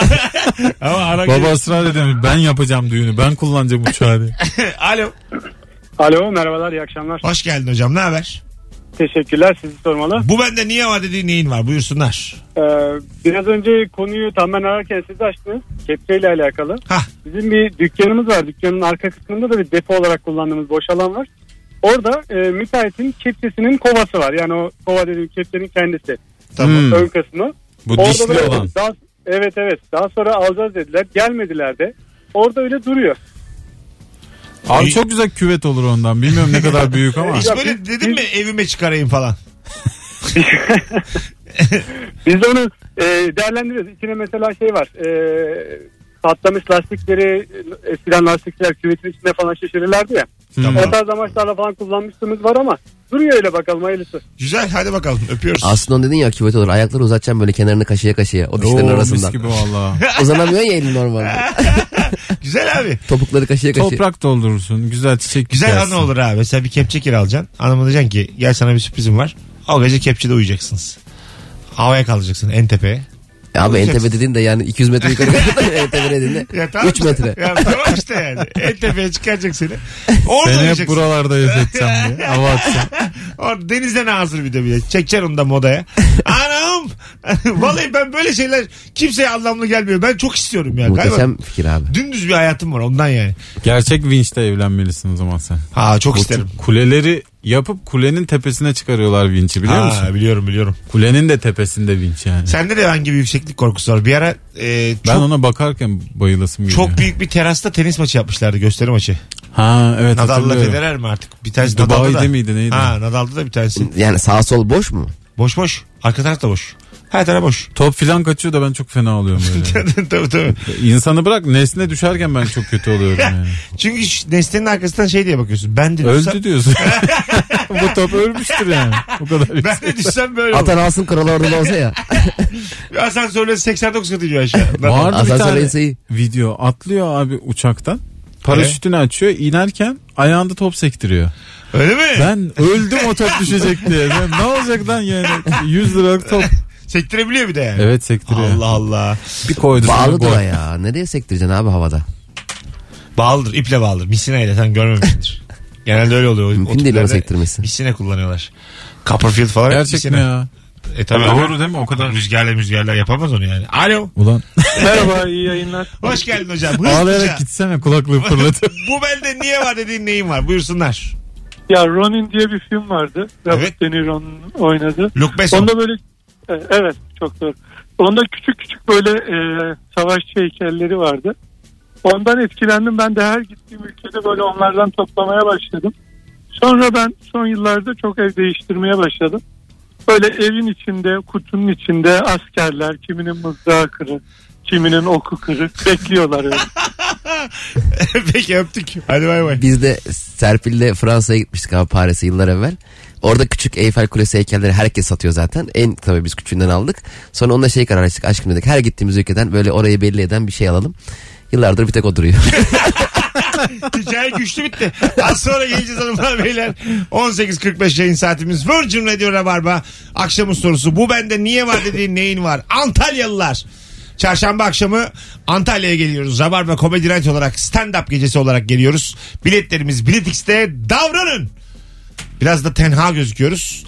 ama ana Baba ısrar ediyor. Ben yapacağım düğünü. Ben kullanacağım uçağı diye. Alo. Alo merhabalar iyi akşamlar. Hoş geldin hocam ne haber? Teşekkürler sizi sormalı. Bu bende niye var dediğin neyin var buyursunlar. Ee, biraz önce konuyu tam ben ararken siz açtınız. Kepçeyle alakalı. Hah Bizim bir dükkanımız var. Dükkanın arka kısmında da bir depo olarak kullandığımız boş alan var. Orada e, müteahhitin kepçesinin kovası var. Yani o kova dediğim kepçenin kendisi. tamam. Hmm. Ön kısmı. Bu Orada dişli böyle olan. Daha, evet evet. Daha sonra alacağız dediler. Gelmediler de. Orada öyle duruyor. Abi çok güzel küvet olur ondan. Bilmiyorum ne kadar büyük ama. Hiç böyle dedim mi evime çıkarayım falan. Biz onu e, değerlendiriyoruz. İçine mesela şey var. E, patlamış lastikleri eskiden lastikler küvetin içinde falan şişirirlerdi ya. Hmm. O tarz amaçlarla falan kullanmışlığımız var ama duruyor öyle bakalım hayırlısı. Güzel hadi bakalım öpüyoruz. Aslında dedin ya küvet olur. Ayakları uzatacaksın böyle kenarını kaşıya kaşıya. O dişlerin Oo, mis arasından. gibi valla. Uzanamıyorsun ya elin normalde. Güzel abi. Topukları kaşıya kaşıya. Toprak doldurursun. Güzel çiçek Güzel dikersin. anı olur abi. Mesela bir kepçe kiralayacaksın. Hanıma diyeceksin ki gel sana bir sürprizim var. O gece kepçede uyuyacaksınız. Havaya kalkacaksın en tepeye. Ya Abi Olacaksın. tepe dediğin de yani 200 metre yukarı en tepe dediğinde Ya tamam 3 işte. metre. Ya tamam işte yani. En tepeye çıkaracak seni. Orada Seni hep buralarda yaşatacağım diye. Hava atacağım. Orada denizden hazır bir de bile. Çekeceksin onu da modaya. Anam. Vallahi ben böyle şeyler kimseye anlamlı gelmiyor. Ben çok istiyorum ya. Galiba Muhteşem fikir abi. dümdüz bir hayatım var ondan yani. Gerçek vinçle evlenmelisin o zaman sen. Ha çok Bu isterim. Kuleleri yapıp kulenin tepesine çıkarıyorlar vinçi biliyor ha, musun? Biliyorum biliyorum. Kulenin de tepesinde vinç yani. Sende de hangi bir yükseklik korkusu var? Bir ara e, ben çok, ona bakarken bayılasım geliyor. çok büyük bir terasta tenis maçı yapmışlardı. Gösteri maçı. Ha evet Nadal'la. Federer mi artık? Bir tanesi Dubai'de Nadal'da da. miydi, neydi? Ha Nadal'da da bir tanesi. Yani sağ sol boş mu? Boş boş. Arka taraf da boş. Her taraf boş. Top filan kaçıyor da ben çok fena oluyorum böyle. tabii tabii. İnsanı bırak nesne düşerken ben çok kötü oluyorum yani. Çünkü şu nesnenin arkasından şey diye bakıyorsun. Ben de düşsem, Öldü diyorsun. Bu top ölmüştür yani. Bu kadar ben de düşsem böyle olur. Atan alsın kralı orada olsa ya. Asansörle 89 kat iniyor aşağı. Vardı bir Asansör tane inse iyi. video atlıyor abi uçaktan. Paraşütünü açıyor inerken ayağında top sektiriyor. Öyle mi? Ben öldüm o top düşecek diye. Ben, ne olacak lan yani 100 liralık top. Sektirebiliyor bir de yani. Evet sektiriyor. Allah Allah. Bir koydu. gol. o ya. Nereye sektireceksin abi havada? Bağlıdır. iple bağlıdır. Misinayla sen görmemişsindir. Genelde öyle oluyor. Mümkün değil onu sektirmesi. Misine kullanıyorlar. Copperfield falan. Gerçek mi ya? E tabii. Doğru değil mi? O kadar. Rüzgarla müzgarla yapamaz onu yani. Alo. Ulan Merhaba iyi yayınlar. Hoş geldin hocam. Hızlıca. ağlayarak gitsene kulaklığı fırlatıyor. Bu bende niye var dediğin neyin var? Buyursunlar. Ya Ronin diye bir film vardı. Robert Evet. De Niro'nun oynadı. Luke Besson. Onda böyle e, evet çok doğru. Onda küçük küçük böyle e, savaşçı heykelleri vardı. Ondan etkilendim. Ben de her gittiğim ülkede böyle onlardan toplamaya başladım. Sonra ben son yıllarda çok ev değiştirmeye başladım. Böyle evin içinde, kutunun içinde askerler, kiminin mızrağı kırık, kiminin oku kırık bekliyorlar öyle. Peki öptük. Hadi bay bay. Biz de Serpil'le Fransa'ya gitmiştik abi Paris'e yıllar evvel. Orada küçük Eyfel Kulesi heykelleri herkes satıyor zaten. En tabii biz küçüğünden aldık. Sonra onunla şey karar açtık aşkım dedik. Her gittiğimiz ülkeden böyle orayı belli eden bir şey alalım. Yıllardır bir tek o duruyor. Hikaye güçlü bitti. Az sonra geleceğiz hanımlar beyler. 18.45 yayın saatimiz. Virgin Radio Rabarba. Akşamın sorusu. Bu bende niye var dediğin neyin var? Antalyalılar. Çarşamba akşamı Antalya'ya geliyoruz. Rabarba Comedy Night olarak stand-up gecesi olarak geliyoruz. Biletlerimiz Bilet X'te davranın. Biraz da tenha gözüküyoruz.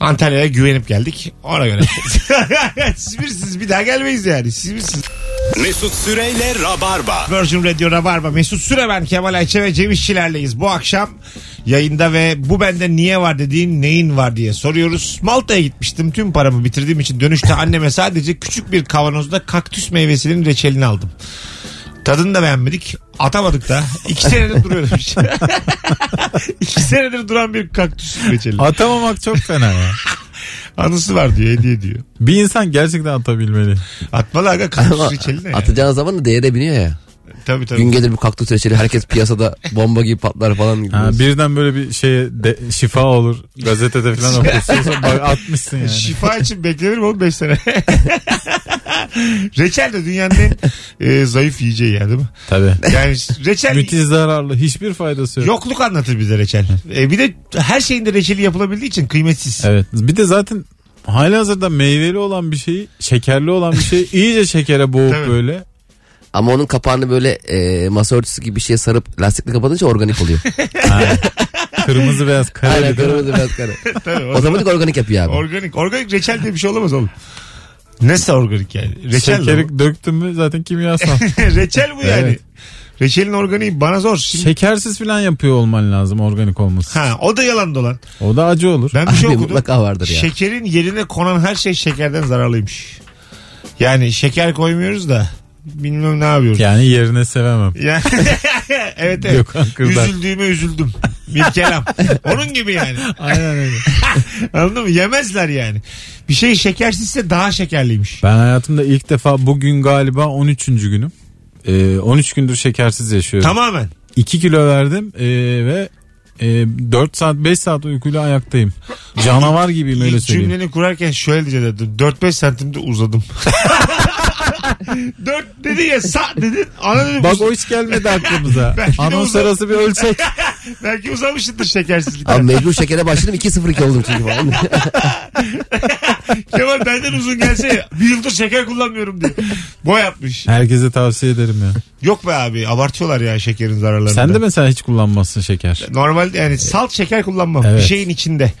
Antalya'ya güvenip geldik. Ona göre. siz birsiniz bir daha gelmeyiz yani. Siz birsiniz. Mesut Süreyle Rabarba. Virgin Radio Rabarba. Mesut Süre ben Kemal Ayçe ve Cem İşçilerleyiz. Bu akşam yayında ve bu bende niye var dediğin neyin var diye soruyoruz. Malta'ya gitmiştim. Tüm paramı bitirdiğim için dönüşte anneme sadece küçük bir kavanozda kaktüs meyvesinin reçelini aldım. Tadını da beğenmedik. Atamadık da. İki senedir duruyormuş. İki senedir duran bir kaktüs reçeli. Atamamak çok fena ya. Anısı var diyor hediye diyor. Bir insan gerçekten atabilmeli. Atmalı aga kaktüs reçeli ne ya? atacağın zaman da değere biniyor ya. Tabii tabii. Gün gelir bir kaktüs reçeli herkes piyasada bomba gibi patlar falan. Ha, birden böyle bir şeye de, şifa olur. Gazetede falan okursun. Bak atmışsın yani. Şifa için beklenir mi oğlum 5 sene? reçel de dünyanın en e, zayıf yiyeceği ya değil mi? Tabii. Yani reçel Müthiş zararlı. Hiçbir faydası yok. yokluk anlatır bize reçel. E, bir de her şeyin de reçeli yapılabildiği için kıymetsiz. Evet. Bir de zaten hali hazırda meyveli olan bir şeyi, şekerli olan bir şeyi iyice şekere boğup Tabii. böyle. Ama onun kapağını böyle e, masa örtüsü gibi bir şeye sarıp lastikle kapatınca organik oluyor. Kırmızı beyaz Aynen değil mi? kırmızı beyaz kare. Tabii, o zaman Otomatik organik yapıyor abi. organik. Organik reçel diye bir şey olamaz oğlum. Nasıl organik yani? Reçel Şekeri döktün mü zaten kimyasal. reçel bu yani. Evet. Reçelin organiği bana zor. Şimdi, Şekersiz falan yapıyor olman lazım organik olması. ha, o da yalan dolan. O da acı olur. Ben bir şey Abi okudum. vardır ya. Şekerin yerine konan her şey şekerden zararlıymış. Yani şeker koymuyoruz da bilmem ne yapıyoruz. Yani yerine sevemem. Yani, evet evet. Gökhan Kırdar. Üzüldüğüme üzüldüm. Bir kelam. Onun gibi yani. Aynen öyle. Anladın mı? Yemezler yani. Bir şey şekersizse daha şekerliymiş. Ben hayatımda ilk defa bugün galiba 13. günüm. Ee, 13 gündür şekersiz yaşıyorum. Tamamen. 2 kilo verdim ee, ve e, 4 saat 5 saat uykuyla ayaktayım. Canavar gibiyim öyle söyleyeyim. cümleni kurarken şöyle diyecektim. 4-5 santimde uzadım. 4 dedi ya sa dedin. Ana dedim. Bak o hiç gelmedi aklımıza. Anons uzak- arası bir ölçek. Belki uzamışsındır şekersizlik. Abi mecbur şekere başladım 2-0-2 oldum çünkü falan. Kemal benden uzun gelse bir yıldır şeker kullanmıyorum diye. Boy atmış. Herkese tavsiye ederim ya. Yok be abi abartıyorlar ya şekerin zararlarını. Sen de mesela hiç kullanmazsın şeker. Normalde yani salt şeker kullanmam. Evet. Bir şeyin içinde.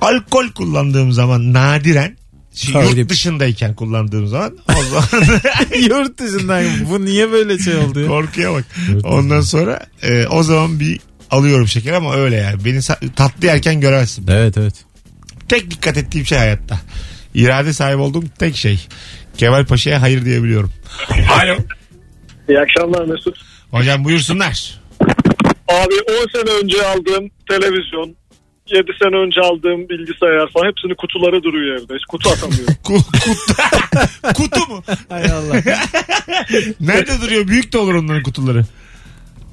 Alkol kullandığım zaman nadiren şey, Öyle- yurt dışındayken kullandığım zaman o zaman Yurt dışından bu niye böyle şey oldu ya? korkuya bak. Ondan sonra e, o zaman bir alıyorum şeker ama öyle yani. Beni sa- tatlı yerken göremezsin. Evet evet. Tek dikkat ettiğim şey hayatta. İrade sahibi olduğum tek şey. Kemal Paşa'ya hayır diyebiliyorum. Alo. İyi akşamlar Mesut. Hocam buyursunlar. Abi 10 sene önce aldığım televizyon, 7 sene önce aldığım bilgisayar falan hepsinin kutuları duruyor evde. Hiç kutu atamıyorum. Ku- kutu, kutu mu? Hay Allah. Nerede duruyor? Büyük de olur onların kutuları.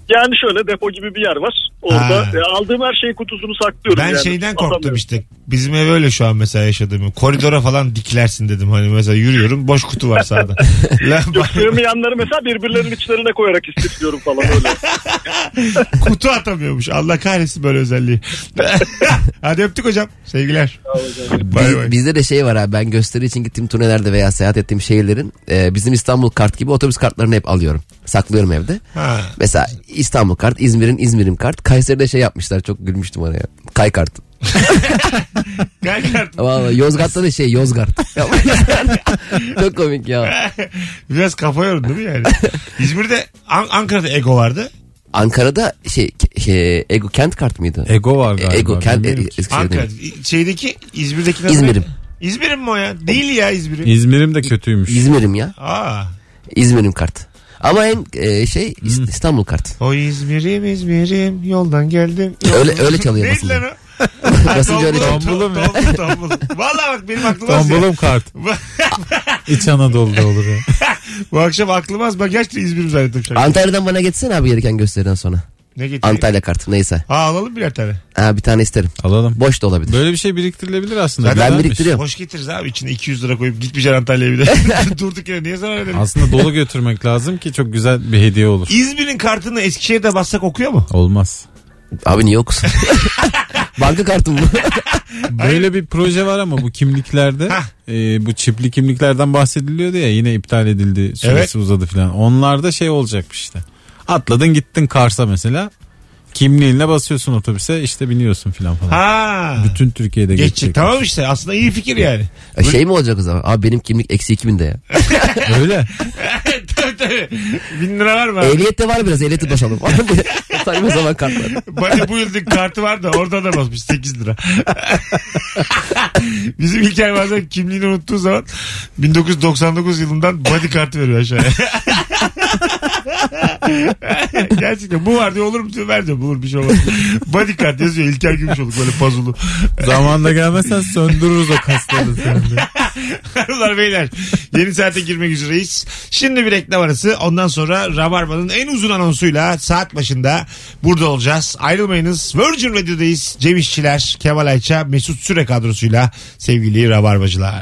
Yani şöyle depo gibi bir yer var. Orada Ha. e, aldığım her şeyin kutusunu saklıyorum. Ben yani. şeyden korktum Atamıyorum. işte. Bizim ev öyle şu an mesela yaşadığım. Koridora falan diklersin dedim. Hani mesela yürüyorum boş kutu var sağda. Lan Yok sığmayanları mesela birbirlerinin içlerine koyarak istifliyorum falan öyle. kutu atamıyormuş. Allah kahretsin böyle özelliği. Hadi öptük hocam. Sevgiler. Bay Biz- bay. bizde de şey var abi ben gösteri için gittiğim turnelerde veya seyahat ettiğim şehirlerin e, bizim İstanbul kart gibi otobüs kartlarını hep alıyorum. Saklıyorum evde. Ha. Mesela İstanbul kart, İzmir'in İzmir'im kart. Kayseri'de şey yapmışlar çok gülmüştüm oraya. Kay kart. Gel kart. Vallahi Yozgat'ta da şey Yozgart. Yapmışlar. çok komik ya. Biraz kafa yorun değil mi yani? İzmir'de An- Ankara'da Ego vardı. Ankara'da şey, şey Ego kent kart mıydı? Ego var galiba. Ego kent. Eskişehir'de. Ankara. Şeydeki İzmir'deki nasıl? İzmir'im. İzmir'im mi o ya? Değil ya İzmir'im. İzmir'im de kötüymüş. İzmir'im ya. Aa. İzmir'im kart. Ama en e, şey Hmm. İst- İstanbul kart. O İzmir'im İzmir'im yoldan geldim. Öyle öyle çalıyor Neydi basında. lan o? Basınca öyle çalıyor. Tombulum ya. tombul, tombul. Valla bak benim aklım az ya. Tombulum kart. İç Anadolu'da olur ya. Bu akşam aklım az. Bak gerçekten İzmir'im zannettim şarkı. Antalya'dan bana getsene abi gereken gösteriden sonra. Ne getireyim? Antalya kart neyse. Ha alalım birer tane. Ha bir tane isterim. Alalım. Boş da olabilir. Böyle bir şey biriktirilebilir aslında. Zaten ben biriktiriyorum. Hoş getiririz abi. İçine 200 lira koyup gitmeyeceksin Antalya'ya bir de. Durduk yere niye zarar edelim? Aslında dolu götürmek lazım ki çok güzel bir hediye olur. İzmir'in kartını Eskişehir'de bassak okuyor mu? Olmaz. Abi niye okusun? Banka kartım bu. Böyle bir proje var ama bu kimliklerde e, bu çipli kimliklerden bahsediliyordu ya yine iptal edildi süresi Evet. uzadı falan. Onlarda şey olacakmış işte. Atladın gittin Kars'a mesela kimliğinle basıyorsun otobüse işte biniyorsun falan falan. Ha. Bütün Türkiye'de Geçecek. geçecek. Tamam işte. Aslında iyi fikir yani. şey mi olacak o zaman? Abi benim kimlik eksi 2000 de ya. Öyle. Bin lira var mı? abi? Ehliyet de var biraz ehliyeti basalım. Saçma zaman kartlar. Bana bu yıldık kartı var da orada da basmış 8 lira. Bizim İlker bazen kimliğini unuttuğu zaman 1999 yılından body kartı veriyor aşağıya. Gerçekten bu var diyor olur mu diyor ver diyor bulur bir şey olmaz. Body kart yazıyor İlker Gümüşoluk böyle pazulu. Zamanında gelmezsen söndürürüz o kasları sende. Hanımlar beyler yeni saate girmek üzereyiz. Şimdi bir reklam arası ondan sonra Rabarba'nın en uzun anonsuyla saat başında burada olacağız. Ayrılmayınız Virgin Radio'dayız. Cem İşçiler, Kemal Ayça, Mesut Süre kadrosuyla sevgili Rabarbacılar.